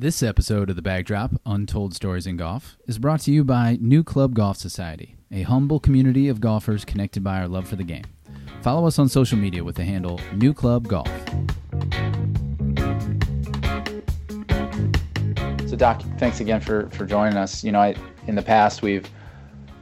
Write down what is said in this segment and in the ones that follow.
This episode of The Backdrop, Untold Stories in Golf, is brought to you by New Club Golf Society, a humble community of golfers connected by our love for the game. Follow us on social media with the handle New Club Golf. So, Doc, thanks again for, for joining us. You know, I, in the past, we've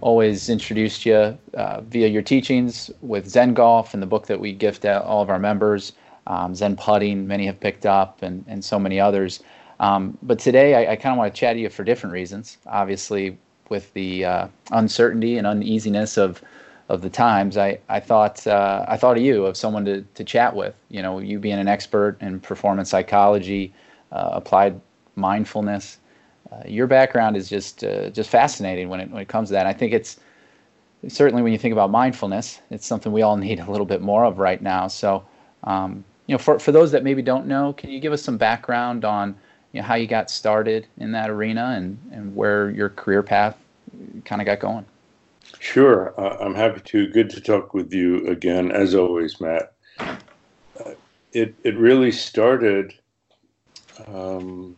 always introduced you uh, via your teachings with Zen Golf and the book that we gift all of our members, um, Zen Putting, many have picked up, and, and so many others. Um, but today, I, I kind of want to chat to you for different reasons. Obviously, with the uh, uncertainty and uneasiness of of the times, I, I thought uh, I thought of you of someone to, to chat with. You know, you being an expert in performance psychology, uh, applied mindfulness. Uh, your background is just uh, just fascinating when it when it comes to that. I think it's certainly when you think about mindfulness, it's something we all need a little bit more of right now. So, um, you know, for for those that maybe don't know, can you give us some background on you know, how you got started in that arena and, and where your career path kind of got going. Sure. Uh, I'm happy to. Good to talk with you again, as always, Matt. Uh, it, it really started. Um,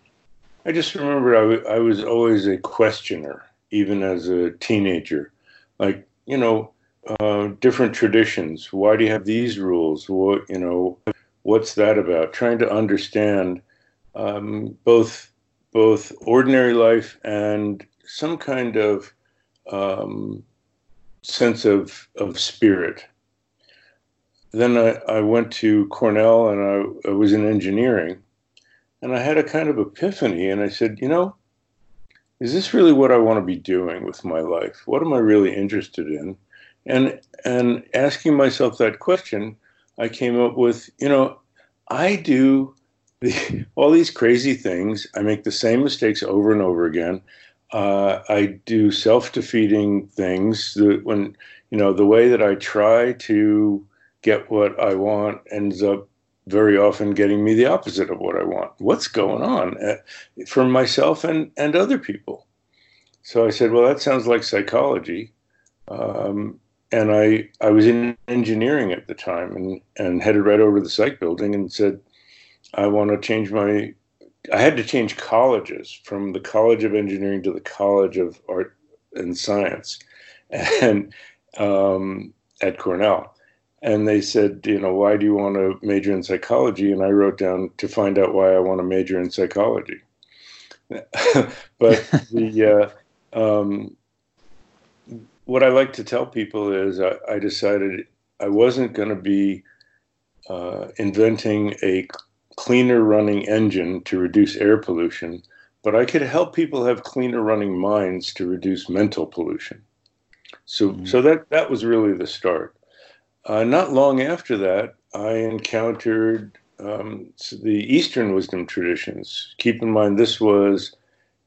I just remember I, w- I was always a questioner, even as a teenager. Like, you know, uh, different traditions. Why do you have these rules? What, you know, what's that about? Trying to understand um, both both ordinary life and some kind of um, sense of of spirit. Then I, I went to Cornell and I, I was in engineering, and I had a kind of epiphany, and I said, you know, is this really what I want to be doing with my life? What am I really interested in? And and asking myself that question, I came up with, you know, I do all these crazy things. I make the same mistakes over and over again. Uh, I do self-defeating things. The, when you know the way that I try to get what I want ends up very often getting me the opposite of what I want. What's going on uh, for myself and and other people? So I said, well, that sounds like psychology. Um, and I, I was in engineering at the time and, and headed right over to the psych building and said, I want to change my. I had to change colleges from the College of Engineering to the College of Art and Science, and um, at Cornell. And they said, you know, why do you want to major in psychology? And I wrote down to find out why I want to major in psychology. but the uh, um, what I like to tell people is I, I decided I wasn't going to be uh, inventing a cleaner running engine to reduce air pollution, but I could help people have cleaner running minds to reduce mental pollution. So, mm-hmm. so that that was really the start. Uh, not long after that, I encountered um, the Eastern wisdom traditions. Keep in mind, this was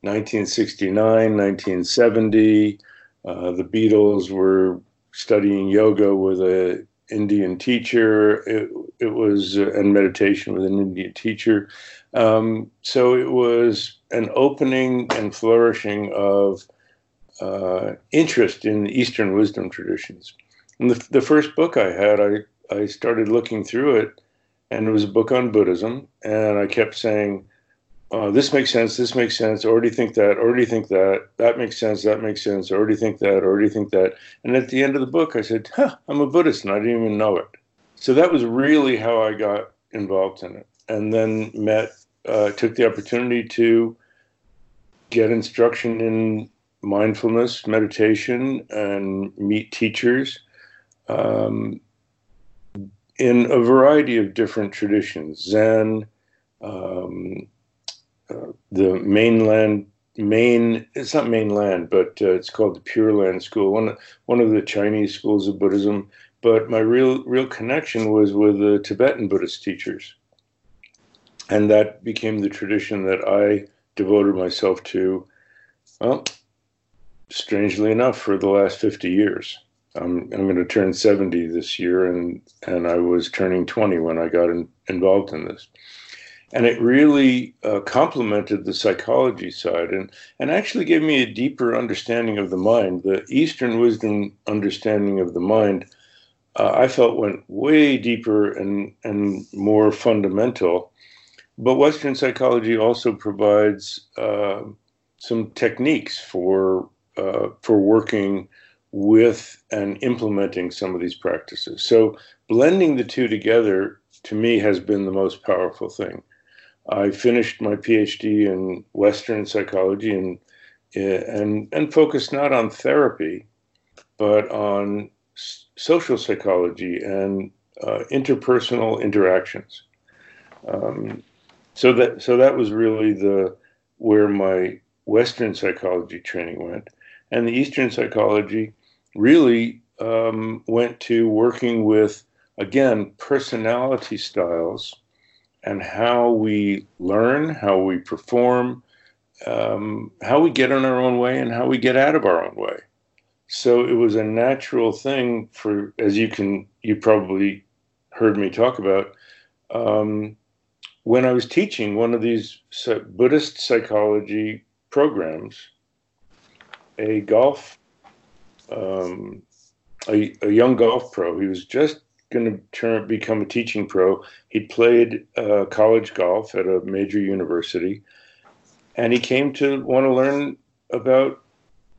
1969, 1970. Uh, the Beatles were studying yoga with a Indian teacher. It, it was uh, and meditation with an Indian teacher. Um, so it was an opening and flourishing of uh, interest in Eastern wisdom traditions. And the, the first book I had, I, I started looking through it, and it was a book on Buddhism. And I kept saying, uh, this makes sense, this makes sense, already think that, already think that, that makes sense, that makes sense, already think that, already think that. And at the end of the book, I said, huh, I'm a Buddhist and I didn't even know it. So that was really how I got involved in it. And then met, uh, took the opportunity to get instruction in mindfulness, meditation, and meet teachers um, in a variety of different traditions Zen, um, the mainland main it's not mainland but uh, it's called the pure land school one one of the chinese schools of buddhism. But my real real connection was with the tibetan buddhist teachers. And that became the tradition that i devoted myself to well strangely enough for the last 50 years. I'm, I'm going to turn 70 this year and and i was turning 20 when i got in, involved in this and it really uh, complemented the psychology side and, and actually gave me a deeper understanding of the mind. The Eastern wisdom understanding of the mind, uh, I felt went way deeper and, and more fundamental. but Western psychology also provides uh, some techniques for uh, for working with and implementing some of these practices. So blending the two together to me has been the most powerful thing. I finished my PhD in Western psychology and and and focused not on therapy, but on social psychology and uh, interpersonal interactions. Um, so that so that was really the where my Western psychology training went, and the Eastern psychology really um, went to working with again personality styles and how we learn, how we perform, um, how we get on our own way, and how we get out of our own way. So it was a natural thing for, as you can, you probably heard me talk about. Um, when I was teaching one of these Buddhist psychology programs, a golf, um, a, a, young golf pro, he was just going to turn become a teaching pro. He played uh, college golf at a major university, and he came to want to learn about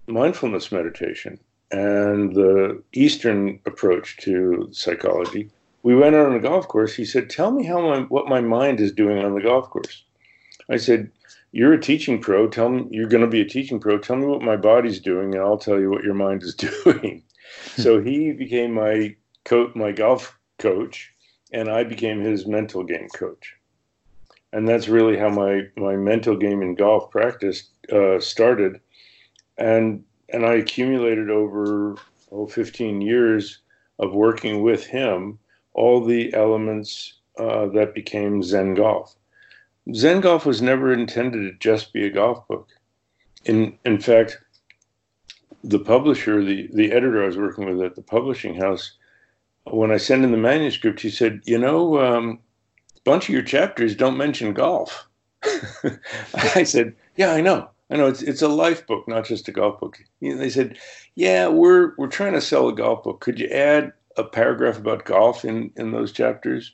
mindfulness meditation and the Eastern approach to psychology we went out on a golf course. He said, "Tell me how my what my mind is doing on the golf course." I said, "You're a teaching pro. Tell me you're going to be a teaching pro. Tell me what my body's doing, and I'll tell you what your mind is doing." so he became my coach, my golf coach, and I became his mental game coach. And that's really how my my mental game in golf practice uh, started, and and I accumulated over oh, 15 years of working with him all the elements uh, that became Zen Golf. Zen Golf was never intended to just be a golf book. In in fact, the publisher, the the editor I was working with at the publishing house, when I sent in the manuscript, he said, "You know, um, a bunch of your chapters don't mention golf." I said, "Yeah, I know." I know it's it's a life book, not just a golf book. They said, "Yeah, we're we're trying to sell a golf book. Could you add a paragraph about golf in, in those chapters.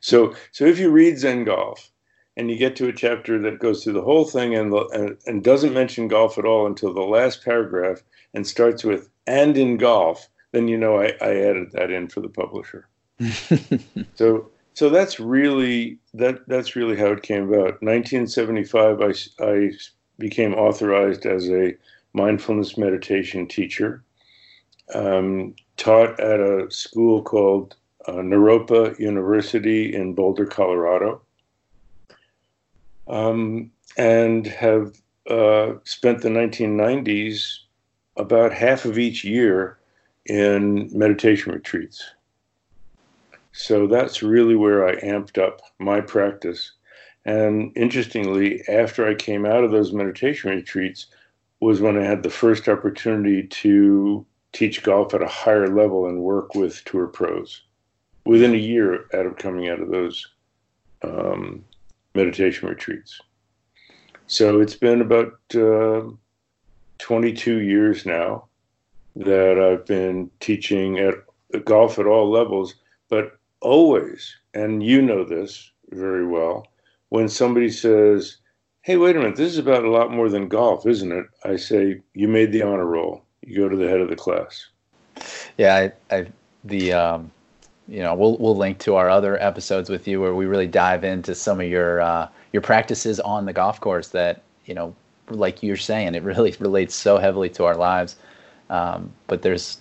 So, so if you read Zen Golf and you get to a chapter that goes through the whole thing and, and, and doesn't mention golf at all until the last paragraph and starts with "and in golf," then you know I, I added that in for the publisher. so, so that's really that that's really how it came about. 1975, I I became authorized as a mindfulness meditation teacher. Um, taught at a school called uh, Naropa University in Boulder, Colorado, um, and have uh, spent the 1990s about half of each year in meditation retreats. So that's really where I amped up my practice. And interestingly, after I came out of those meditation retreats, was when I had the first opportunity to teach golf at a higher level and work with tour pros within a year out of coming out of those um, meditation retreats. So it's been about uh, 22 years now that I've been teaching at golf at all levels, but always, and you know this very well, when somebody says, Hey, wait a minute, this is about a lot more than golf, isn't it? I say, You made the honor roll you go to the head of the class. Yeah, I, I the um, you know we'll we'll link to our other episodes with you where we really dive into some of your uh, your practices on the golf course that you know like you're saying it really relates so heavily to our lives. Um, but there's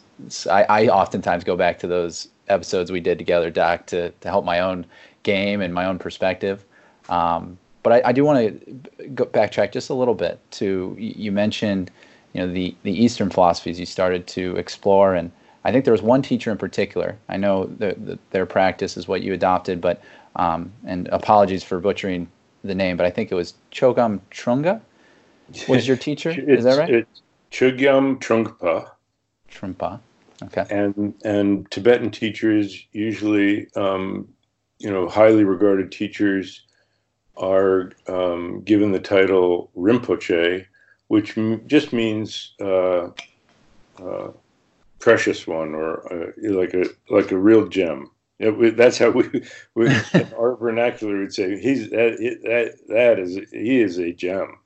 I, I oftentimes go back to those episodes we did together, Doc, to to help my own game and my own perspective. Um, but I, I do want to go backtrack just a little bit to you mentioned you know the the Eastern philosophies you started to explore, and I think there was one teacher in particular. I know the, the, their practice is what you adopted, but um, and apologies for butchering the name, but I think it was Chogam Trungpa was your teacher. is that right? It's Chogyam Trungpa. Trungpa. Okay. And and Tibetan teachers usually, um, you know, highly regarded teachers are um, given the title Rinpoche, which m- just means uh, uh, precious one or uh, like a like a real gem. It, that's how we, we our vernacular would say he's that, that that is he is a gem,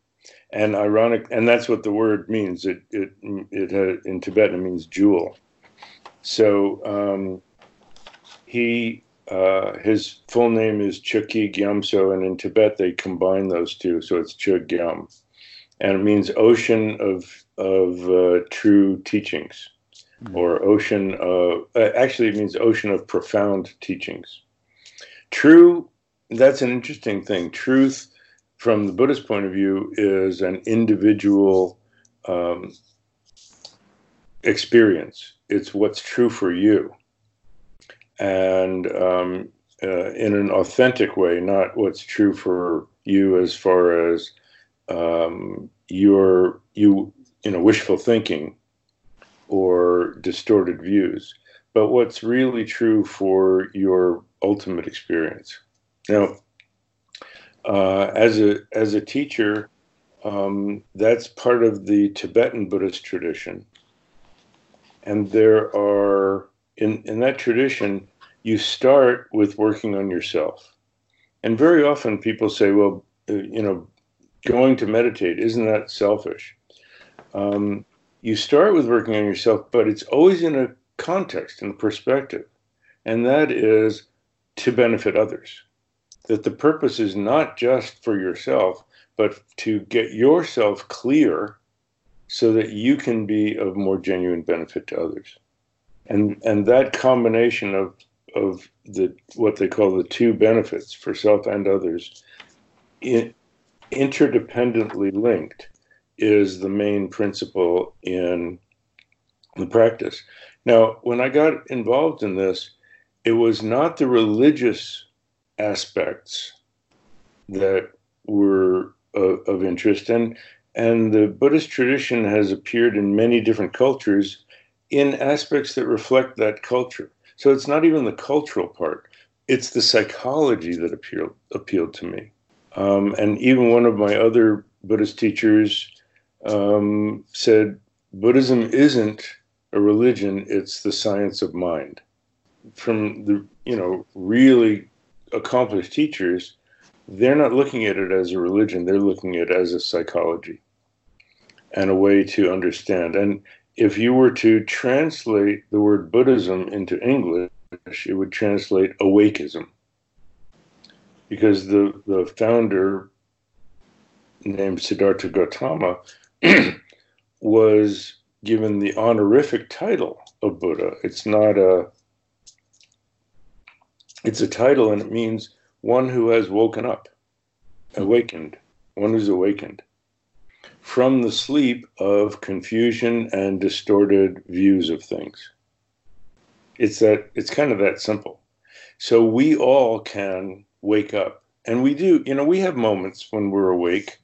and ironic, and that's what the word means. It it it uh, in Tibetan it means jewel. So um, he uh, his full name is Chökyi Gyamtso, and in Tibet they combine those two, so it's Chö Gyam, and it means ocean of of uh, true teachings, mm-hmm. or ocean. Of, uh, actually, it means ocean of profound teachings. True. That's an interesting thing. Truth, from the Buddhist point of view, is an individual um, experience. It's what's true for you and um, uh, in an authentic way, not what's true for you as far as um, your you you know wishful thinking or distorted views, but what's really true for your ultimate experience. Now, uh, as a as a teacher, um, that's part of the Tibetan Buddhist tradition, and there are in, in that tradition, you start with working on yourself. And very often people say, well, uh, you know, going to meditate, isn't that selfish? Um, you start with working on yourself, but it's always in a context and perspective. And that is to benefit others. That the purpose is not just for yourself, but to get yourself clear so that you can be of more genuine benefit to others. And and that combination of of the what they call the two benefits for self and others in, interdependently linked is the main principle in the practice. Now when i got involved in this it was not the religious aspects that were of, of interest and and the buddhist tradition has appeared in many different cultures in aspects that reflect that culture. So it's not even the cultural part, it's the psychology that appealed, appealed to me. Um, and even one of my other Buddhist teachers um, said Buddhism isn't a religion, it's the science of mind. From the, you know, really accomplished teachers, they're not looking at it as a religion, they're looking at it as a psychology and a way to understand. And if you were to translate the word Buddhism into English, it would translate awakeism. Because the, the founder, named Siddhartha Gautama, was given the honorific title of Buddha. It's not a it's a title and it means one who has woken up, awakened, one who's awakened from the sleep of confusion and distorted views of things. It's that it's kind of that simple. So we all can wake up. And we do, you know, we have moments when we're awake,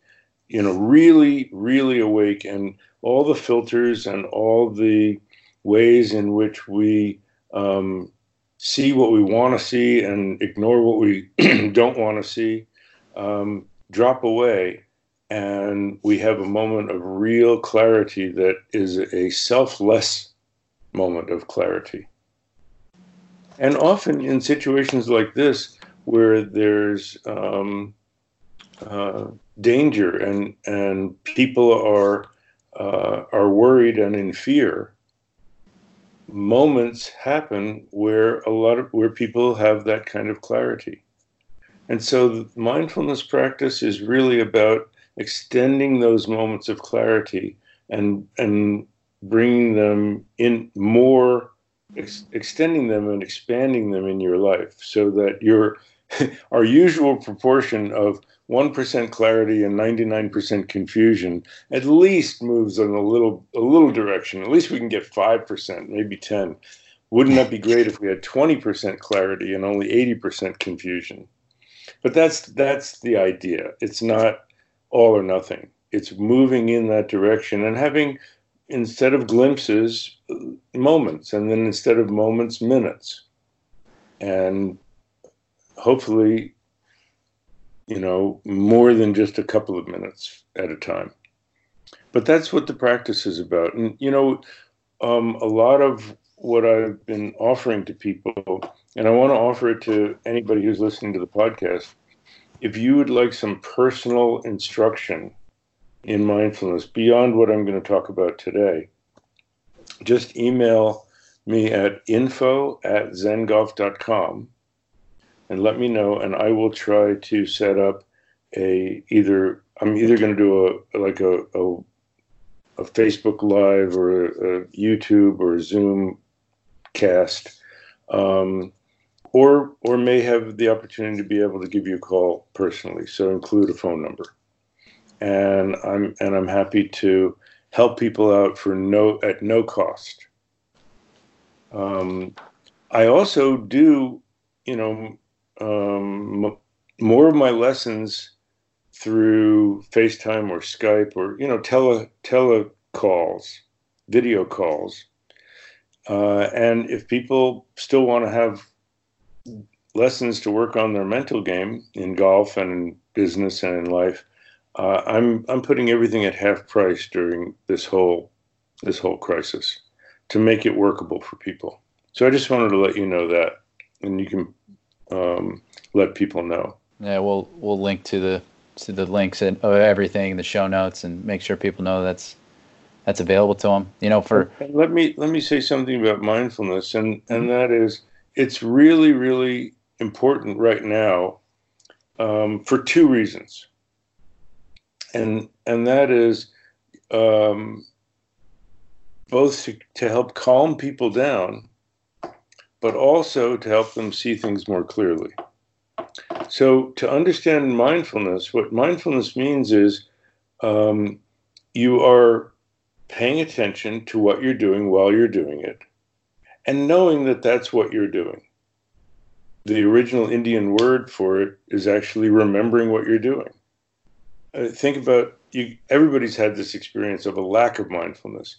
you know, really, really awake, and all the filters and all the ways in which we um, see what we want to see and ignore what we don't want to see um, drop away and we have a moment of real clarity that is a selfless moment of clarity. And often in situations like this, where there's um, uh, danger and and people are uh, are worried and in fear, moments happen where a lot of where people have that kind of clarity. And so mindfulness practice is really about extending those moments of clarity and and bringing them in more ex- extending them and expanding them in your life so that your our usual proportion of 1% clarity and 99% confusion at least moves in a little a little direction at least we can get 5% maybe 10 wouldn't that be great if we had 20% clarity and only 80% confusion but that's that's the idea it's not all or nothing. It's moving in that direction and having, instead of glimpses, moments, and then instead of moments, minutes. And hopefully, you know, more than just a couple of minutes at a time. But that's what the practice is about. And, you know, um, a lot of what I've been offering to people, and I want to offer it to anybody who's listening to the podcast. If you would like some personal instruction in mindfulness beyond what I'm going to talk about today, just email me at info at zengolf.com and let me know, and I will try to set up a either I'm either going to do a like a, a, a Facebook Live or a, YouTube or a Zoom cast, um, or or may have the opportunity to be able to give you a call personally. So include a phone number, and I'm and I'm happy to help people out for no at no cost. Um, I also do, you know, um, more of my lessons through FaceTime or Skype or you know tele telecalls, video calls. Uh, and if people still want to have lessons to work on their mental game in golf and in business and in life, uh, I'm I'm putting everything at half price during this whole this whole crisis to make it workable for people. So I just wanted to let you know that, and you can um, let people know. Yeah, we'll we'll link to the to the links and of everything in the show notes and make sure people know that's that's available to them. You know, for and let me let me say something about mindfulness, and and that is it's really really important right now um, for two reasons, and and that is um, both to, to help calm people down, but also to help them see things more clearly. So, to understand mindfulness, what mindfulness means is um, you are paying attention to what you're doing while you're doing it and knowing that that's what you're doing. The original Indian word for it is actually remembering what you're doing. Uh, think about you. Everybody's had this experience of a lack of mindfulness.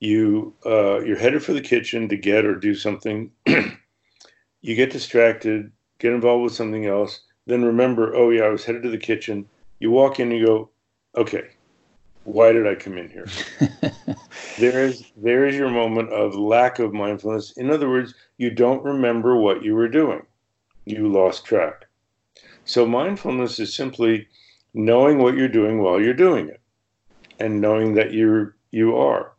You uh, you're headed for the kitchen to get or do something. you get distracted, get involved with something else, then remember, oh yeah, I was headed to the kitchen. You walk in and you go, okay, why did I come in here? there is there is your moment of lack of mindfulness. In other words, you don't remember what you were doing. You lost track. So mindfulness is simply knowing what you're doing while you're doing it, and knowing that you're you are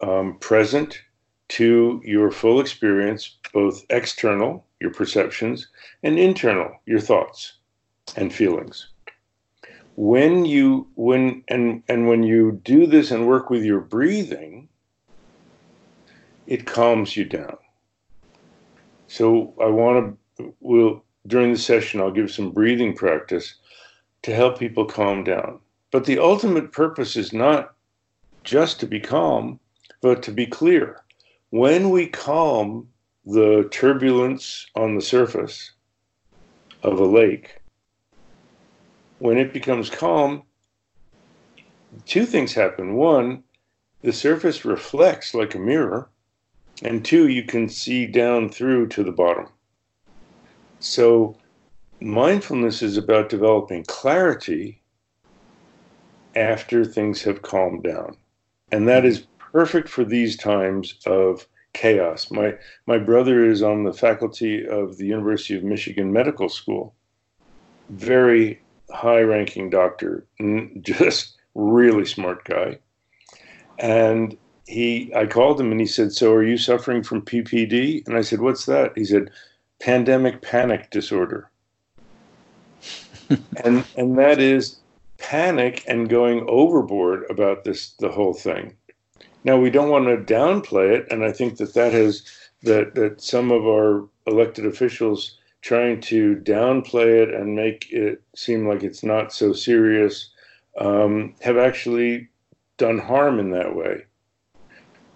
um, present to your full experience, both external, your perceptions, and internal, your thoughts and feelings. When you when and and when you do this and work with your breathing, it calms you down. So I want to will during the session I'll give some breathing practice to help people calm down. But the ultimate purpose is not just to be calm, but to be clear. When we calm the turbulence on the surface of a lake, when it becomes calm, two things happen. One, the surface reflects like a mirror, and two, you can see down through to the bottom. So, mindfulness is about developing clarity after things have calmed down. And that is perfect for these times of chaos. My my brother is on the faculty of the University of Michigan Medical School. Very high-ranking doctor, just really smart guy. And he I called him and he said, "So are you suffering from PPD?" And I said, "What's that?" He said, "Pandemic panic disorder." and and that is panic and going overboard about this the whole thing now we don't want to downplay it, and I think that that has that that some of our elected officials trying to downplay it and make it seem like it's not so serious um, have actually done harm in that way.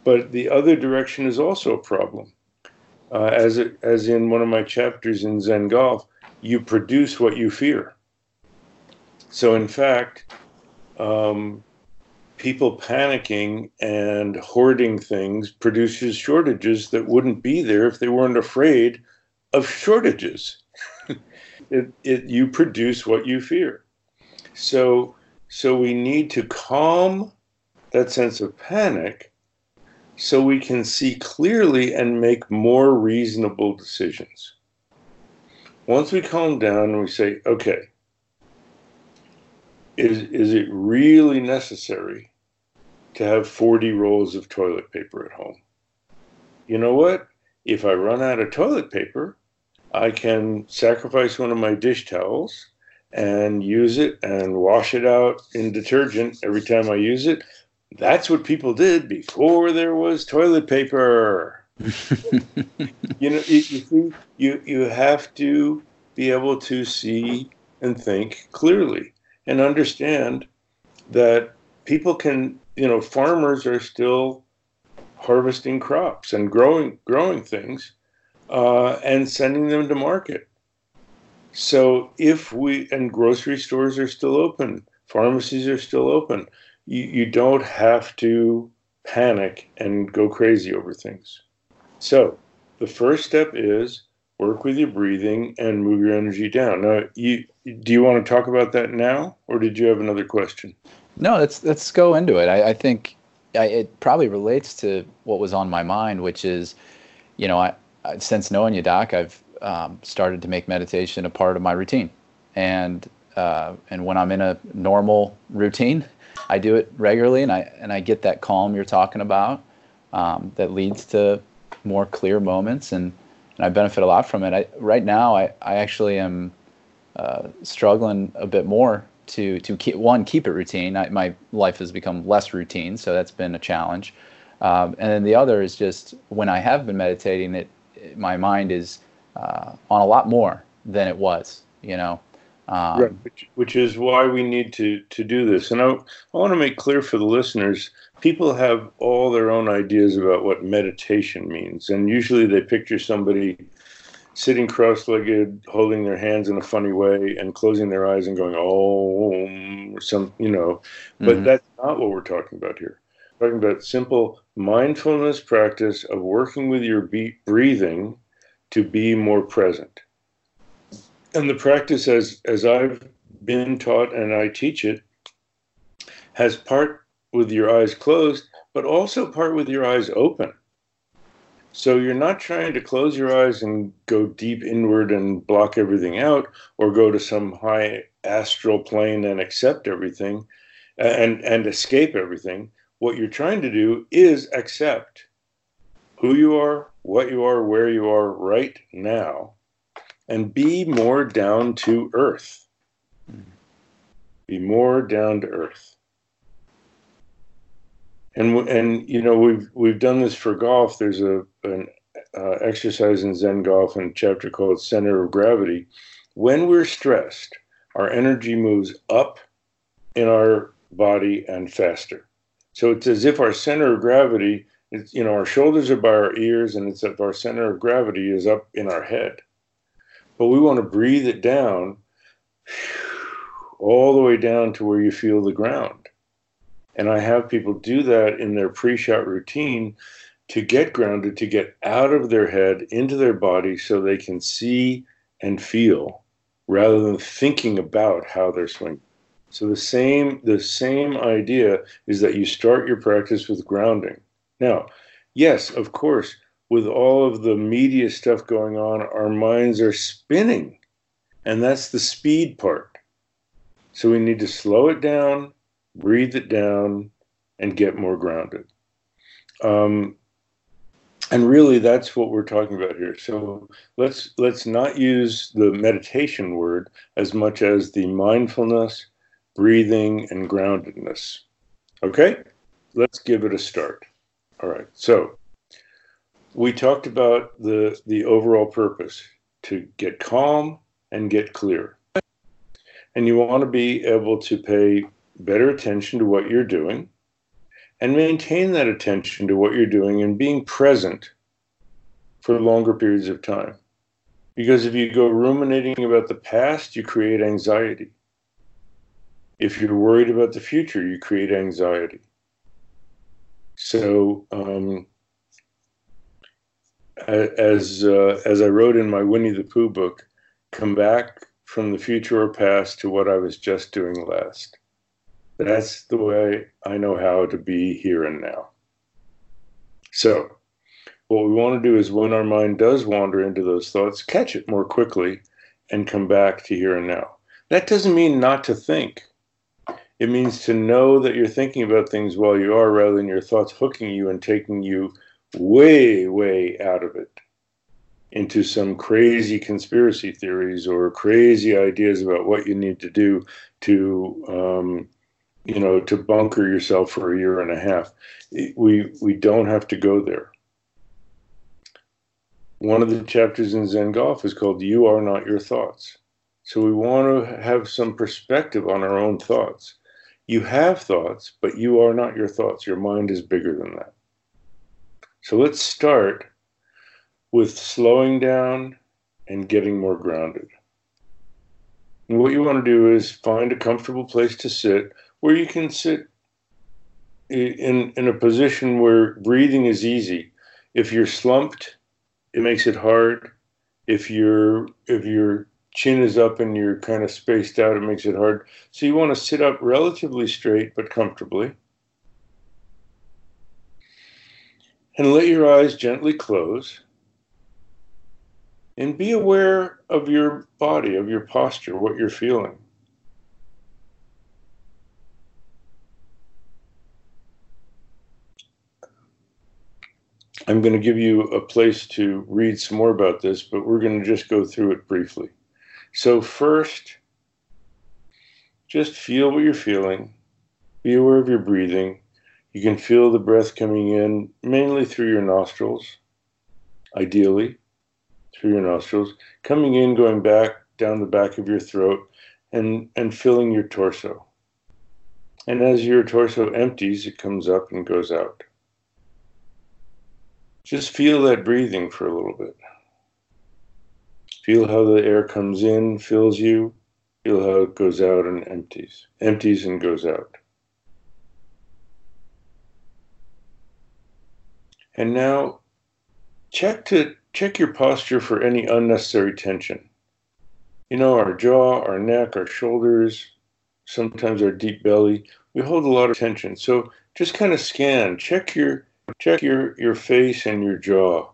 But the other direction is also a problem. Uh, as it, as in one of my chapters in Zen Golf, you produce what you fear. So in fact, um, people panicking and hoarding things produces shortages that wouldn't be there if they weren't afraid of shortages. it, it, you produce what you fear. So, so we need to calm that sense of panic so we can see clearly and make more reasonable decisions. Once we calm down and we say, okay, is, is it really necessary to have 40 rolls of toilet paper at home? You know what? If I run out of toilet paper, I can sacrifice one of my dish towels and use it and wash it out in detergent every time I use it. That's what people did before there was toilet paper. you know, you, you, you, you have to be able to see and think clearly and understand that people can, you know, farmers are still harvesting crops and growing growing things uh, and sending them to market. So if we and grocery stores are still open, pharmacies are still open, you, you don't have to panic and go crazy over things. So the first step is work with your breathing and move your energy down. Now, you do you want to talk about that now, or did you have another question? No, let's let's go into it. I, I think I, it probably relates to what was on my mind, which is, you know, I, I since knowing you, Doc, I've um, started to make meditation a part of my routine, and uh, and when I'm in a normal routine, I do it regularly, and I and I get that calm you're talking about, um, that leads to more clear moments, and and I benefit a lot from it. I, right now, I I actually am uh, struggling a bit more to to keep one keep it routine. I, my life has become less routine, so that's been a challenge. Um, and then the other is just when I have been meditating, it, it my mind is uh, on a lot more than it was. You know. Um, right, which, which, is why we need to to do this. And I, I want to make clear for the listeners, people have all their own ideas about what meditation means, and usually they picture somebody sitting cross-legged, holding their hands in a funny way, and closing their eyes and going "oh," or some, you know. But mm-hmm. that's not what we're talking about here. We're talking about simple mindfulness practice of working with your breathing to be more present. And the practice, as as I've been taught and I teach it, has part with your eyes closed, but also part with your eyes open. So you're not trying to close your eyes and go deep inward and block everything out or go to some high astral plane and accept everything and, and escape everything. What you're trying to do is accept who you are, what you are, where you are right now, and be more down to earth. Hmm. Be more down to earth and and you know we've we've done this for golf. There's a an uh, exercise in Zen golf in a chapter called Center of Gravity. When we're stressed, our energy moves up in our body and faster. So it's as if our center of gravity, is, you know, our shoulders are by our ears, and it's if our center of gravity is up in our head. But we want to breathe it down all the way down to where you feel the ground. And I have people do that in their pre shot routine to get grounded, to get out of their head into their body so they can see and feel rather than thinking about how they're swinging. So the same the same idea is that you start your practice with grounding. Now, yes, of course, with all of the media stuff going on, our minds are spinning. And that's the speed part. So we need to slow it down breathe it down, and get more grounded. Um, and really, that's what we're talking about here. So let's let's not use the meditation word as much as the mindfulness, breathing, and groundedness. Okay, let's give it a start. All right. So we talked about the the overall purpose to get calm and get clear. And you want to be able to pay better attention to what you're doing and maintain that attention to what you're doing and being present for longer periods of time. Because if you go ruminating about the past, you create anxiety. If you're worried about the future, you create anxiety. So, um, as uh, as I wrote in my Winnie the Pooh book, come back from the future or past to what I was just doing last. That's the way I know how to be here and now. So, what we want to do is when our mind does wander into those thoughts, catch it more quickly and come back to here and now. That doesn't mean not to think. It means to know that you're thinking about things while you are rather than your thoughts hooking you and taking you way, way out of it into some crazy conspiracy theories or crazy ideas about what you need to do to, um, you know, to bunker yourself for a year and a half. We we don't have to go there. One of the chapters in Zen Golf is called "You Are Not Your Thoughts." So we want to have some perspective on our own thoughts. You have thoughts, but you are not your thoughts. Your mind is bigger than that. So let's start with slowing down and getting more grounded. And what you want to do is find a comfortable place to sit where you can sit in, in a position where breathing is easy. If you're slumped, it makes it hard. If your if your chin is up and you're kind of spaced out, it makes it hard. So you want to sit up relatively straight but comfortably. And let your eyes gently close and be aware of your body, of your posture, what you're feeling. I'm going to give you a place to read some more about this, but we're going to just go through it briefly. So, first, just feel what you're feeling, be aware of your breathing. You can feel the breath coming in mainly through your nostrils, ideally through your nostrils, coming in, going back down the back of your throat, and, and filling your torso. And as your torso empties, it comes up and goes out. Just feel that breathing for a little bit. Feel how the air comes in, fills you. Feel how it goes out and empties, empties and goes out. And now check to check your posture for any unnecessary tension. You know, our jaw, our neck, our shoulders, sometimes our deep belly, we hold a lot of tension. So just kind of scan, check your check your, your face and your jaw.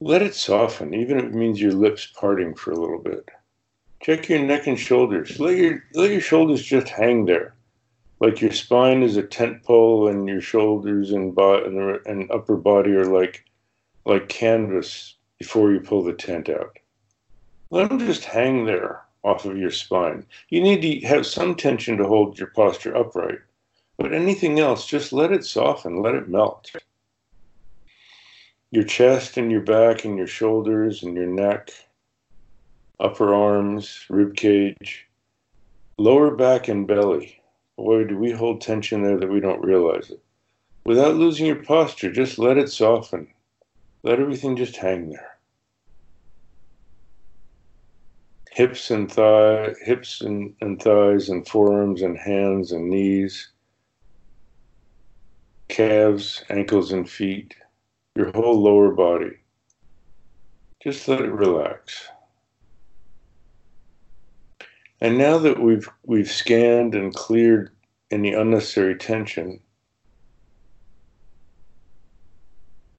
Let it soften, even if it means your lips parting for a little bit. Check your neck and shoulders. Let your let your shoulders just hang there, like your spine is a tent pole, and your shoulders and, bo- and, and upper body are like like canvas before you pull the tent out. Let them just hang there off of your spine. You need to have some tension to hold your posture upright. But anything else, just let it soften, let it melt. Your chest and your back and your shoulders and your neck, upper arms, rib cage, lower back and belly. Boy, do we hold tension there that we don't realize it. Without losing your posture, just let it soften. Let everything just hang there. Hips and thigh, hips and, and thighs and forearms and hands and knees, calves, ankles and feet, your whole lower body. Just let it relax. And now that we've we've scanned and cleared any unnecessary tension,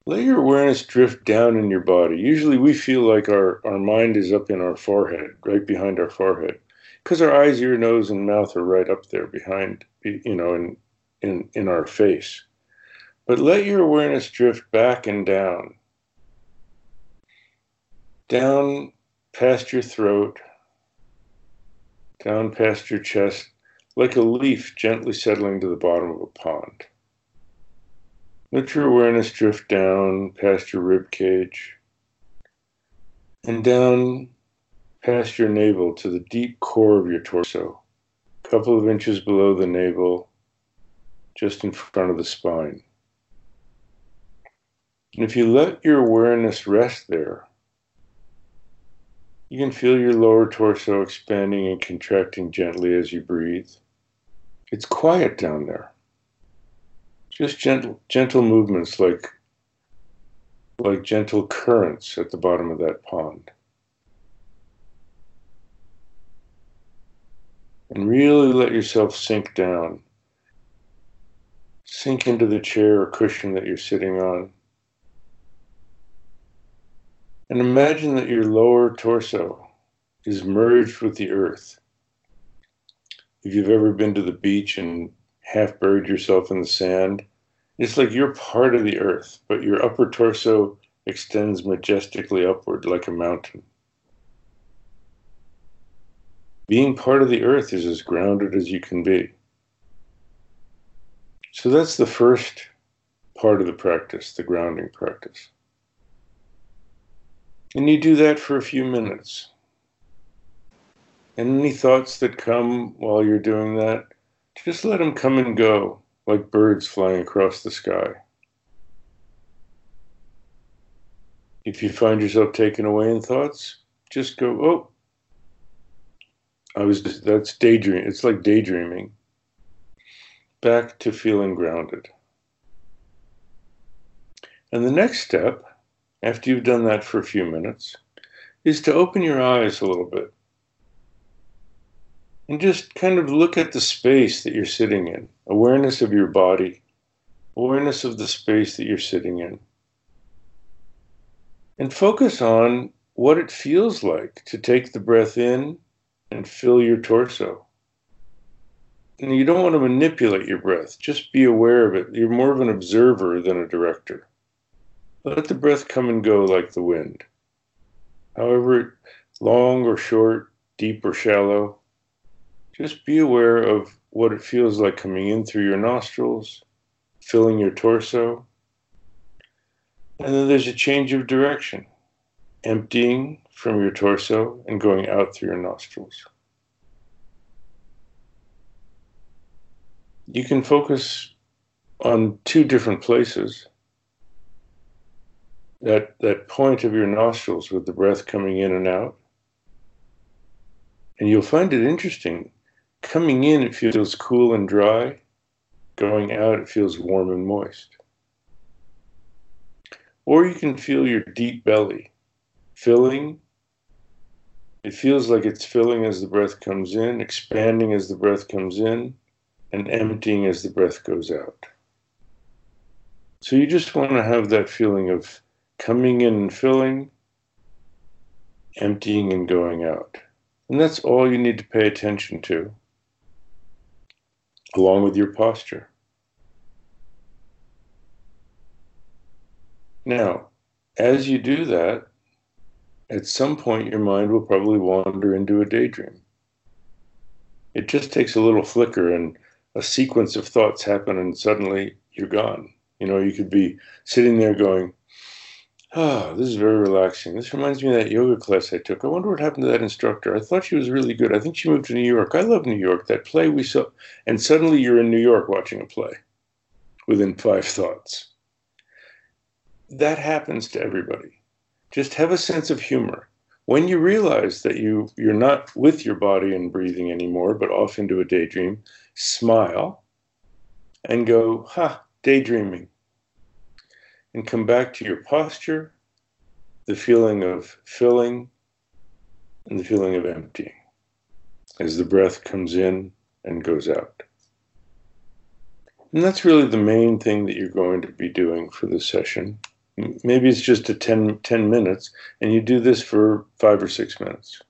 let your awareness drift down in your body. Usually we feel like our, our mind is up in our forehead, right behind our forehead, because our eyes, ear, nose, and mouth are right up there behind, you know, in, in, in our face. But let your awareness drift back and down, down past your throat, down past your chest, like a leaf gently settling to the bottom of a pond. Let your awareness drift down past your rib cage and down past your navel to the deep core of your torso, a couple of inches below the navel, just in front of the spine. And if you let your awareness rest there, you can feel your lower torso expanding and contracting gently as you breathe. It's quiet down there just gentle gentle movements like like gentle currents at the bottom of that pond. And really let yourself sink down Sink into the chair or cushion that you're sitting on. And imagine that your lower torso is merged with the earth. If you've ever been to the beach and half buried yourself in the sand, it's like you're part of the earth, but your upper torso extends majestically upward like a mountain. Being part of the earth is as grounded as you can be. So that's the first part of the practice, the grounding practice. And you do that for a few minutes. And any thoughts that come while you're doing that, just let them come and go like birds flying across the sky. If you find yourself taken away in thoughts, just go, oh, I was just, that's daydreaming. It's like daydreaming. Back to feeling grounded. And the next step, after you've done that for a few minutes, is to open your eyes a little bit and just kind of look at the space that you're sitting in awareness of your body, awareness of the space that you're sitting in. And focus on what it feels like to take the breath in and fill your torso. And you don't want to manipulate your breath, just be aware of it. You're more of an observer than a director. Let the breath come and go like the wind. However, long or short, deep or shallow, just be aware of what it feels like coming in through your nostrils, filling your torso. And then there's a change of direction, emptying from your torso and going out through your nostrils. You can focus on two different places. That, that point of your nostrils with the breath coming in and out. And you'll find it interesting Coming in, it feels cool and dry. Going out, it feels warm and moist. Or you can feel your deep belly filling. It feels like it's filling as the breath comes in, expanding as the breath comes in, and emptying as the breath goes out. So you just want to have that feeling of coming in and filling, emptying and going out. And that's all you need to pay attention to along with your posture. Now, as you do that, at some point your mind will probably wander into a daydream. It just takes a little flicker and a sequence of thoughts happen, and suddenly you're gone. You know, you could be sitting there going, Oh, this is very relaxing. This reminds me of that yoga class I took. I wonder what happened to that instructor. I thought she was really good. I think she moved to New York. I love New York. That play we saw. And suddenly you're in New York watching a play within five thoughts. That happens to everybody. Just have a sense of humor. When you realize that you, you're not with your body and breathing anymore, but off into a daydream, smile and go, ha, daydreaming and come back to your posture, the feeling of filling, and the feeling of emptying as the breath comes in and goes out. And that's really the main thing that you're going to be doing for this session. Maybe it's just a 10, 10 minutes, and you do this for five or six minutes.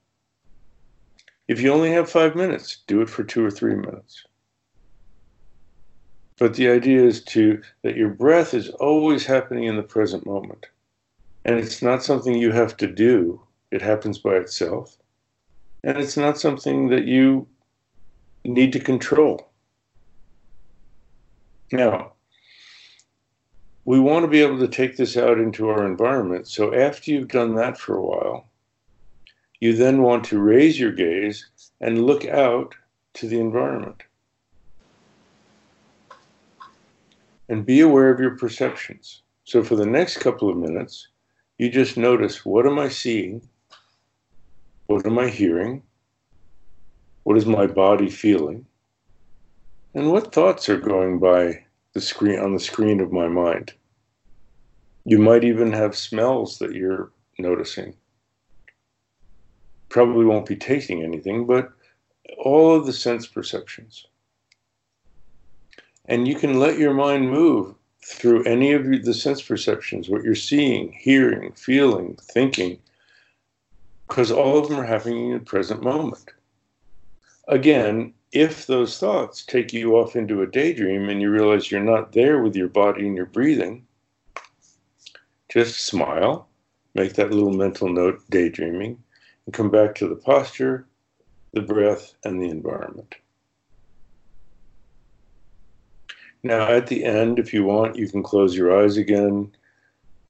If you only have five minutes, do it for two or three minutes. But the idea is to that your breath is always happening in the present moment. And it's not something you have to do. It happens by itself. And it's not something that you need to control. Now, we want to be able to take this out into our environment. So after you've done that for a while, you then want to raise your gaze and look out to the environment. And be aware of your perceptions. So for the next couple of minutes, you just notice what am I seeing? What am I hearing? What is my body feeling? And what thoughts are going by the screen on the screen of my mind? You might even have smells that you're noticing. Probably won't be tasting anything, but all of the sense perceptions. And you can let your mind move through any of the sense perceptions, what you're seeing, hearing, feeling, thinking, because all of them are happening in the present moment. Again, if those thoughts take you off into a daydream and you realize you're not there with your body and your breathing, just smile, make that little mental note, daydreaming, and come back to the posture, the breath, and the environment. Now, at the end, if you want, you can close your eyes again,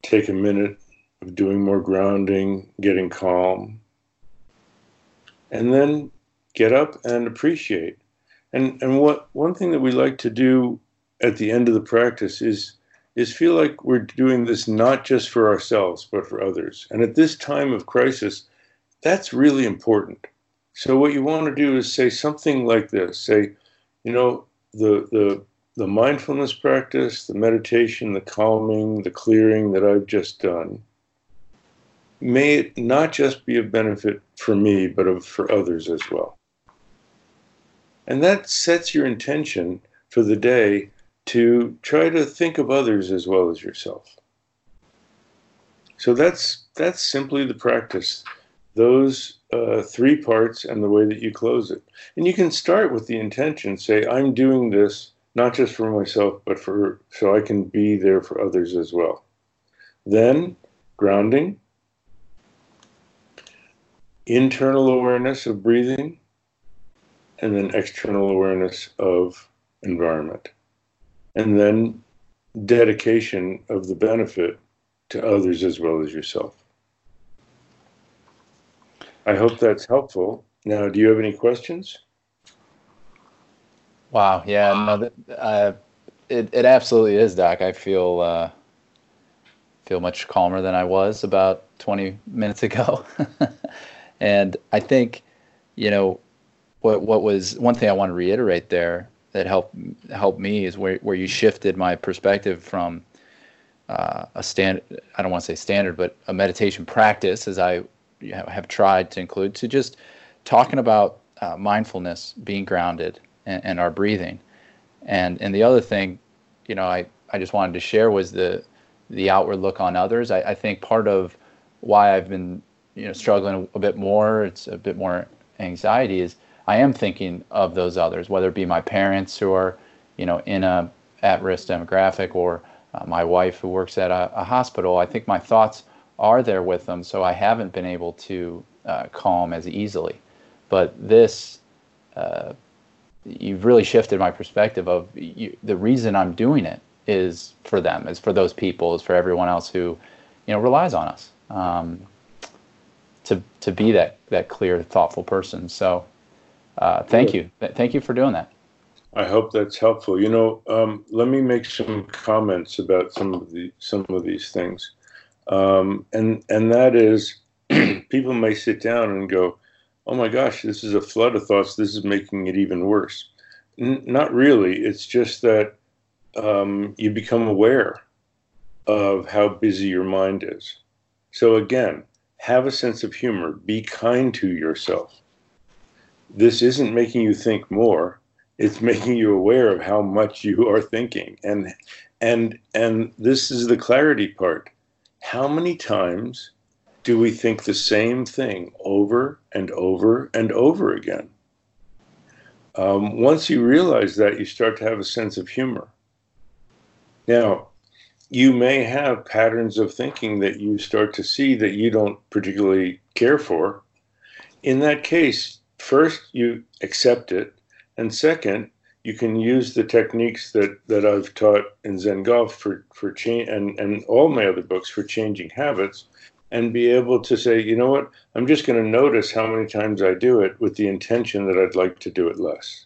take a minute of doing more grounding, getting calm, and then get up and appreciate. And and what one thing that we like to do at the end of the practice is is feel like we're doing this not just for ourselves but for others. And at this time of crisis, that's really important. So what you want to do is say something like this. Say, you know, the the the mindfulness practice, the meditation, the calming, the clearing that I've just done may it not just be of benefit for me, but of, for others as well. And that sets your intention for the day to try to think of others as well as yourself. So that's that's simply the practice. Those uh, three parts and the way that you close it. And you can start with the intention. Say, I'm doing this not just for myself, but for so I can be there for others as well. Then grounding, internal awareness of breathing, and then external awareness of environment. And then dedication of the benefit to others as well as yourself. I hope that's helpful. Now, do you have any questions? Wow. Yeah. No. That, uh, it it absolutely is, Doc. I feel uh, feel much calmer than I was about 20 minutes ago, and I think, you know, what what was one thing I want to reiterate there that helped helped me is where where you shifted my perspective from uh, a stand I don't want to say standard, but a meditation practice, as I have tried to include, to just talking about uh, mindfulness, being grounded, and, and, our breathing, and and the other thing, you know, I I just wanted to share was the the outward look on others. I, I think part of why I've been you know struggling a bit more, it's a bit more anxiety is I am thinking of those others, whether it be my parents who are, you know, in a at-risk demographic or uh, my wife who works at a, a, hospital. I think my thoughts are there with them, so I haven't been able to uh, calm as easily. But this, uh, you've really shifted my perspective of you, the reason I'm doing it is for them, is for those people, is for everyone else who, you know, relies on us um, to to be that that clear, thoughtful person. So uh, thank you. Thank you for doing that. I hope that's helpful. You know, um, let me make some comments about some of the some of these things, um, and and that is, people may sit down and go, "Oh my gosh, this is a flood of thoughts. This is making it even worse." N- not really. It's just that um, you become aware of how busy your mind is. So again, have a sense of humor. Be kind to yourself this isn't making you think more it's making you aware of how much you are thinking and and and this is the clarity part how many times do we think the same thing over and over and over again? Um, once you realize that you start to have a sense of humor. Now you may have patterns of thinking that you start to see that you don't particularly care for. In that case first you accept it, and second, you can use the techniques that, that I've taught in Zen Golf for, for change and, and all my other books for changing habits and be able to say, you know what, I'm just going to notice how many times I do it with the intention that I'd like to do it less.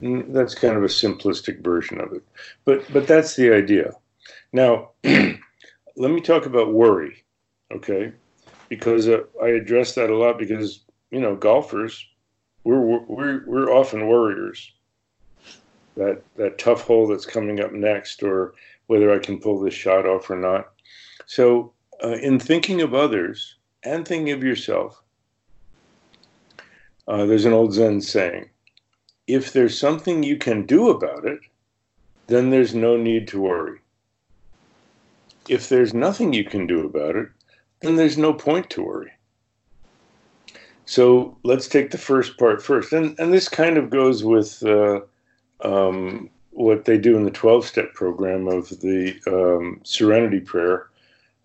And that's kind of a simplistic version of it. But but that's the idea. Now, let me talk about worry, okay? Because uh, I address that a lot because, you know, golfers we're we're we're often worriers. That that tough hole that's coming up next, or whether I can pull this shot off or not. So, uh, in thinking of others and thinking of yourself, uh, there's an old Zen saying: if there's something you can do about it, then there's no need to worry. If there's nothing you can do about it, then there's no point to worry. So let's take the first part first. And, and this kind of goes with uh, um, what they do in the 12 step program of the um, serenity prayer.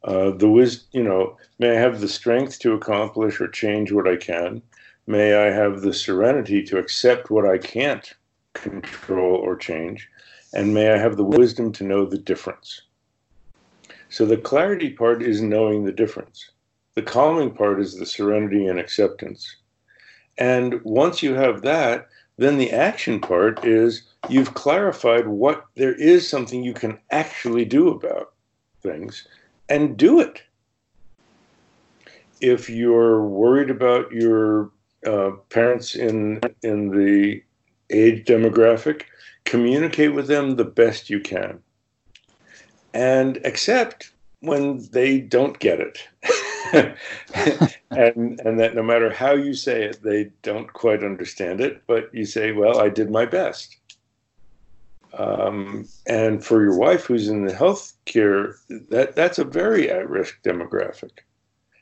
Uh, the wis- you know, may I have the strength to accomplish or change what I can. May I have the serenity to accept what I can't control or change. And may I have the wisdom to know the difference. So the clarity part is knowing the difference. The calming part is the serenity and acceptance. And once you have that, then the action part is you've clarified what there is something you can actually do about things and do it. If you're worried about your uh, parents in in the age demographic, communicate with them the best you can, and accept when they don't get it. and and that no matter how you say it, they don't quite understand it. But you say, "Well, I did my best." Um, and for your wife who's in the healthcare, that that's a very at-risk demographic,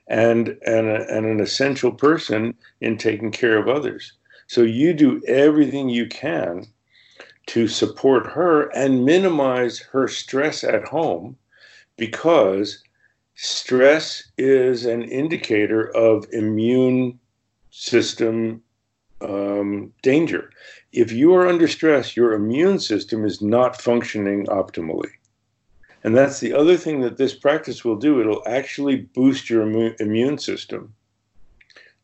and and, a, and an essential person in taking care of others. So you do everything you can to support her and minimize her stress at home because stress is an indicator of immune system um, danger. If you are under stress, your immune system is not functioning optimally. And that's the other thing that this practice will do. It'll actually boost your immune system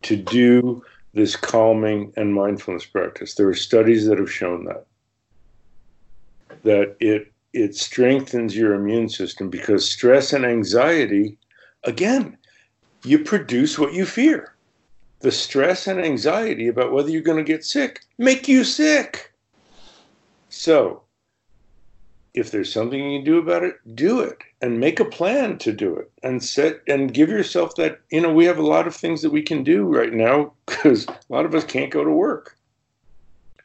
to do this calming and mindfulness practice. There are studies that have shown that that it it strengthens your immune system because stress and anxiety, again, you produce what you fear. The stress and anxiety about whether you're going to get sick make you sick. So, if there's something you can do about it, do it and make a plan to do it and set and give yourself that. You know, we have a lot of things that we can do right now because a lot of us can't go to work.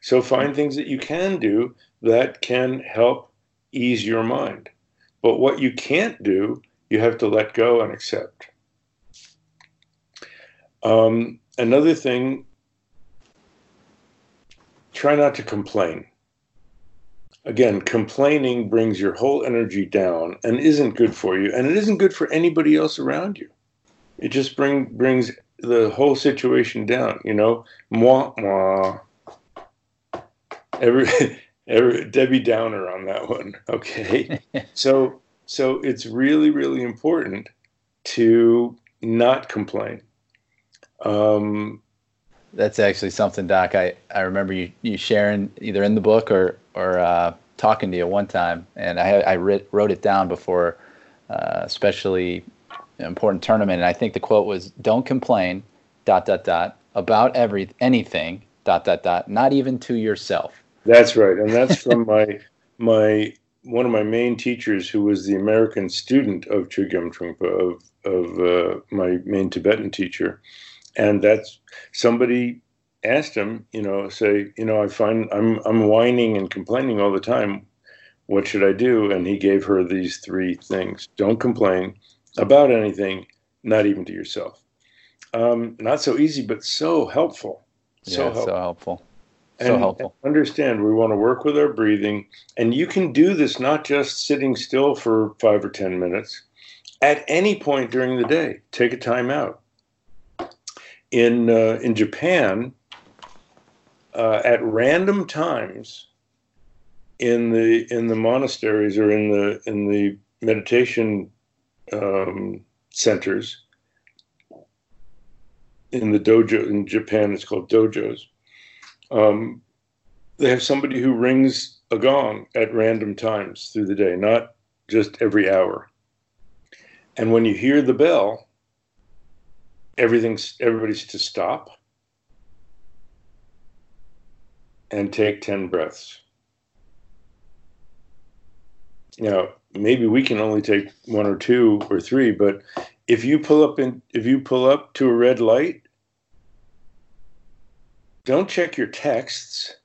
So, find things that you can do that can help ease your mind. But what you can't do, you have to let go and accept. Um, another thing, try not to complain. Again, complaining brings your whole energy down and isn't good for you, and it isn't good for anybody else around you. It just bring, brings the whole situation down, you know? Mwah, mwah. Every, every, Debbie Downer on that one. Okay, so so it's really really important to not complain. Um, That's actually something, Doc. I, I remember you, you sharing either in the book or or uh, talking to you one time, and I I writ, wrote it down before, uh, especially important tournament. And I think the quote was, "Don't complain, dot dot dot, about every anything, dot dot dot, not even to yourself." That's right, and that's from my my one of my main teachers, who was the American student of Chogyam Trungpa, of of uh, my main Tibetan teacher, and that's somebody asked him, you know, say, you know, I find I'm I'm whining and complaining all the time. What should I do? And he gave her these three things: don't complain about anything, not even to yourself. Um, not so easy, but so helpful. So yeah, helpful. so helpful so and, helpful. understand we want to work with our breathing, and you can do this not just sitting still for five or ten minutes. At any point during the day, take a time out. In uh, in Japan, uh, at random times, in the in the monasteries or in the in the meditation um, centers, in the dojo in Japan, it's called dojos um, they have somebody who rings a gong at random times through the day, not just every hour. And when you hear the bell, everything's everybody's to stop and take 10 breaths. Now, maybe we can only take one or two or three, but if you pull up in if you pull up to a red light don't check your texts.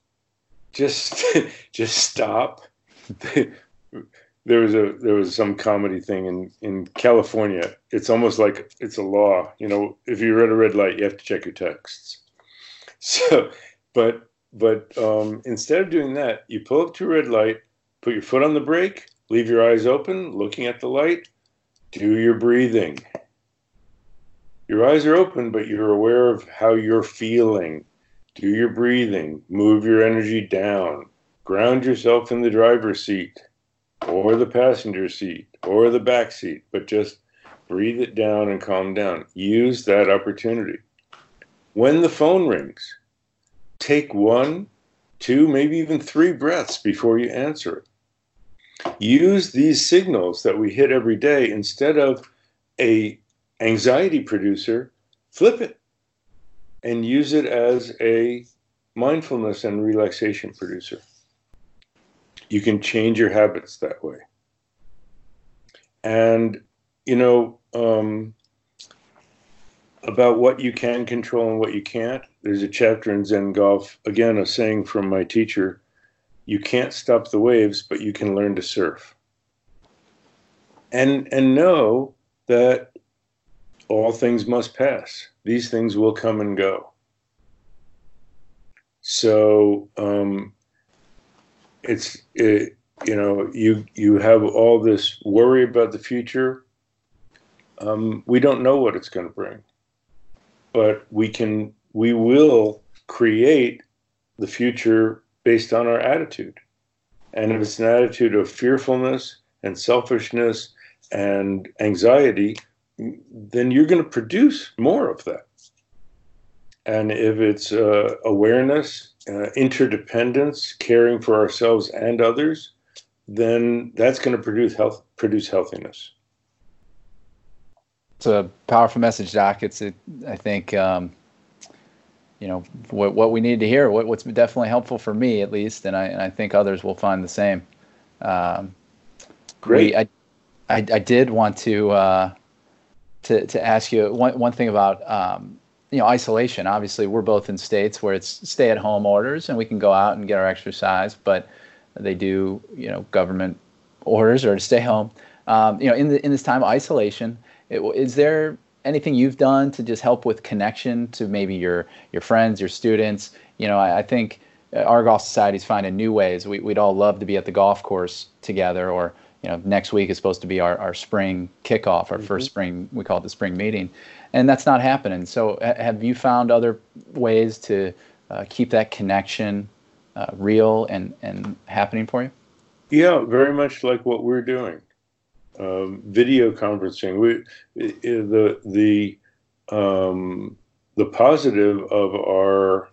Just just stop there was a there was some comedy thing in in California. It's almost like it's a law. You know, if you're at a red light, you have to check your texts. So, but but um, instead of doing that, you pull up to a red light, put your foot on the brake, leave your eyes open, looking at the light, do your breathing. Your eyes are open, but you're aware of how you're feeling. Do your breathing, move your energy down, ground yourself in the driver's seat or the passenger seat or the back seat, but just breathe it down and calm down. Use that opportunity. When the phone rings, take one, two, maybe even three breaths before you answer it. Use these signals that we hit every day instead of a anxiety producer, flip it and use it as a mindfulness and relaxation producer you can change your habits that way. And, you know, um, about what you can control and what you can't, there's a chapter in Zen Golf, again, a saying from my teacher you can't stop the waves, but you can learn to surf. And, and know that all things must pass. These things will come and go. So, um, it's it, you know you you have all this worry about the future. Um, we don't know what it's going to bring, but we can we will create the future based on our attitude. And if it's an attitude of fearfulness and selfishness and anxiety, then you're going to produce more of that. And if it's uh, awareness uh, interdependence, caring for ourselves and others, then that's going to produce health, produce healthiness. It's a powerful message, Doc. It's, a, I think, um, you know, what, what we need to hear, what, what's definitely helpful for me at least, and I, and I think others will find the same. Um, Great. We, I, I, I, did want to, uh, to, to ask you one, one thing about, um, you know isolation. Obviously we're both in states where it's stay at home orders and we can go out and get our exercise but they do you know government orders or to stay home. Um, you know in the in this time of isolation it, is there anything you've done to just help with connection to maybe your your friends your students? You know i, I think our golf society is finding new ways. We, we'd all love to be at the golf course together or you know next week is supposed to be our, our spring kickoff our mm-hmm. first spring we call it the spring meeting and that's not happening. So, have you found other ways to uh, keep that connection uh, real and and happening for you? Yeah, very much like what we're doing. Um, video conferencing. We the the um, the positive of our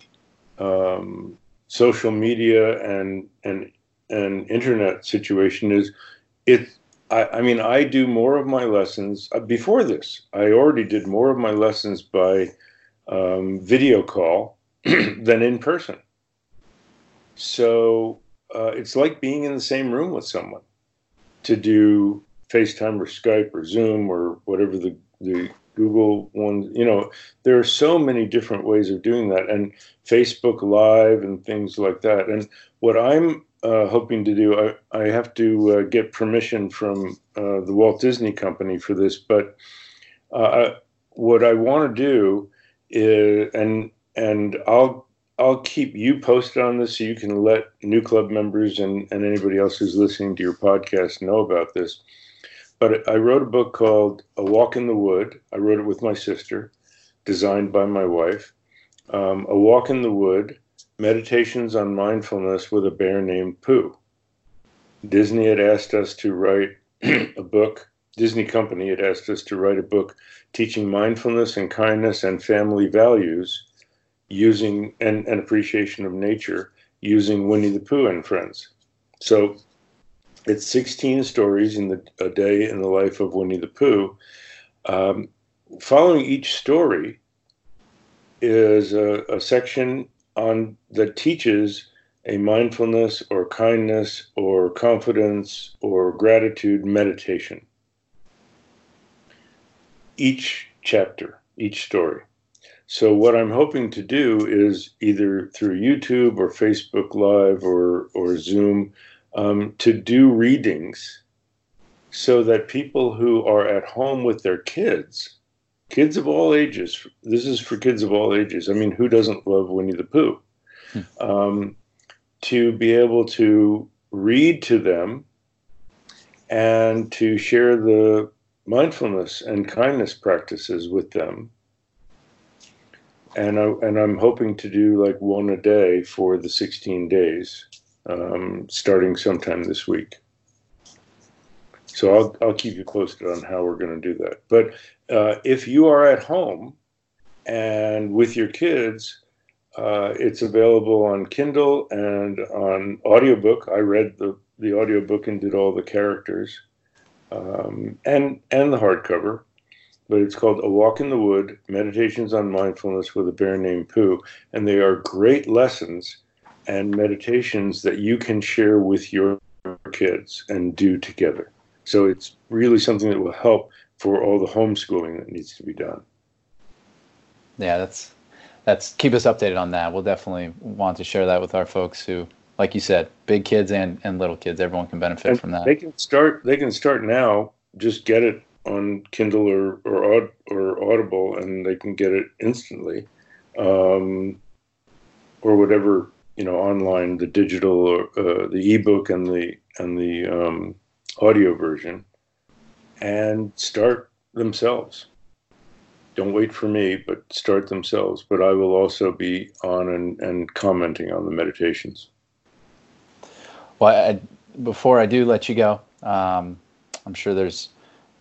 um, social media and and and internet situation is it I, I, mean, I do more of my lessons uh, before this. I already did more of my lessons by um, video call than in person. So uh, it's like being in the same room with someone to do FaceTime or Skype or Zoom or whatever the, the Google one. You know, there are so many different ways of doing that, and Facebook Live and things like that. And what I'm uh, hoping to do. I, I have to uh, get permission from uh, the Walt Disney Company for this, but uh, what I want to do is, and and I'll I'll keep you posted on this so you can let NewClub members and, and anybody else who's listening to your podcast know about this. But I wrote a book called A Walk in the Wood. I wrote it with my sister, designed by my wife. Um, a Walk in the Wood Meditations on Mindfulness with a Bear Named Pooh. Disney had asked us to write a book, Disney Company had asked us to write a book teaching mindfulness and kindness and family values using and, and appreciation of nature using Winnie the Pooh and friends. So it's 16 stories in the, a day in the life of Winnie the Pooh. Um, following each story is a, a section on that teaches a mindfulness or kindness or confidence or gratitude meditation. Each chapter, each story. So, what I'm hoping to do is either through YouTube or Facebook Live or, or Zoom, um, to do readings so that people who are at home with their kids, kids of all ages, this is for kids of all ages. I mean, who doesn't love Winnie the Pooh? Hmm. Um, to be able to read to them and to share the mindfulness and kindness practices with them. And, I, and I'm hoping to do like one a day for the 16 days, um, starting sometime this week. So I'll, I'll keep you posted on how we're going to do that. But uh, if you are at home and with your kids, uh, it's available on Kindle and on audiobook. I read the, the audiobook and did all the characters um, and, and the hardcover. But it's called A Walk in the Wood Meditations on Mindfulness with a Bear Named Pooh. And they are great lessons and meditations that you can share with your kids and do together. So it's really something that will help for all the homeschooling that needs to be done. Yeah, that's that's keep us updated on that. We'll definitely want to share that with our folks who, like you said, big kids and, and little kids. Everyone can benefit and from that. They can start. They can start now. Just get it on Kindle or or, or Audible, and they can get it instantly, um, or whatever you know online, the digital, or, uh, the ebook, and the and the um, audio version, and start themselves don't wait for me, but start themselves. But I will also be on and, and commenting on the meditations. Well, I, before I do let you go, um, I'm sure there's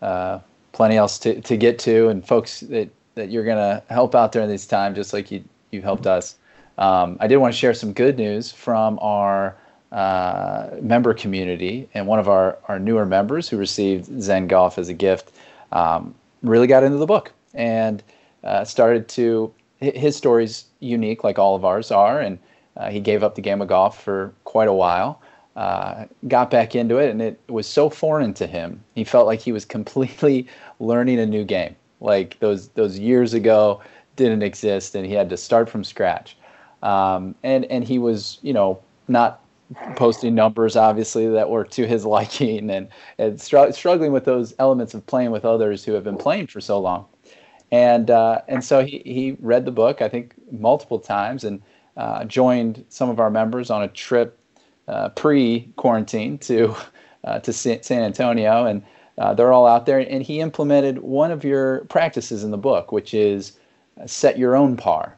uh, plenty else to, to get to, and folks that, that you're going to help out during this time, just like you, you've helped us. Um, I did want to share some good news from our uh, member community, and one of our, our newer members who received Zen Golf as a gift um, really got into the book and uh, started to. His story's unique, like all of ours are, and uh, he gave up the game of golf for quite a while. Uh, got back into it, and it was so foreign to him. He felt like he was completely learning a new game. Like those those years ago didn't exist, and he had to start from scratch. Um, and and he was, you know, not posting numbers obviously that were to his liking, and, and str- struggling with those elements of playing with others who have been playing for so long and uh, and so he he read the book I think multiple times and uh, joined some of our members on a trip uh, pre quarantine to uh, to San Antonio and uh, they're all out there and he implemented one of your practices in the book which is set your own par.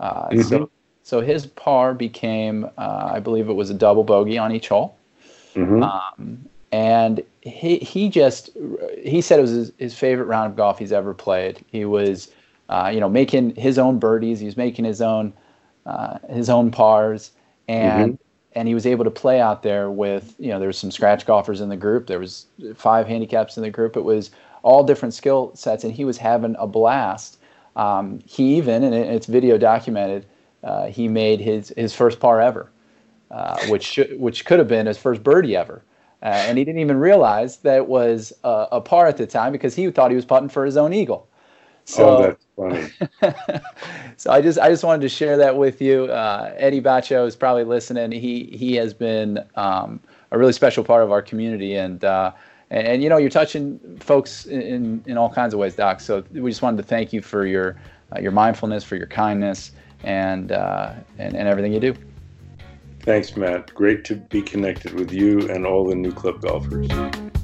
Mm-hmm. So so his par became I believe it was a double bogey on each hole. Mm-hmm. Um, and he he just he said it was his, his, favorite round of golf he's ever played. He was, uh, you know, making his own birdies. He was making his own uh, his own pars, and mm-hmm. and he was able to play out there with you know there was some scratch golfers in the group. There was five handicaps in the group. It was all different skill sets, and he was having a blast. Um, he even and it's video documented. Uh, he made his his first par ever, uh, which should, which could have been his first birdie ever. Uh, and he didn't even realize that it was uh, a par at the time because he thought he was putting for his own eagle. So, oh, that's funny. so I just I just wanted to share that with you. Uh, Eddie Bacho is probably listening. He he has been um, a really special part of our community, and, uh, and, and you know you're touching folks in, in all kinds of ways, Doc. So we just wanted to thank you for your uh, your mindfulness, for your kindness, and uh, and and everything you do. Thanks, Matt. Great to be connected with you and all the NewClub golfers.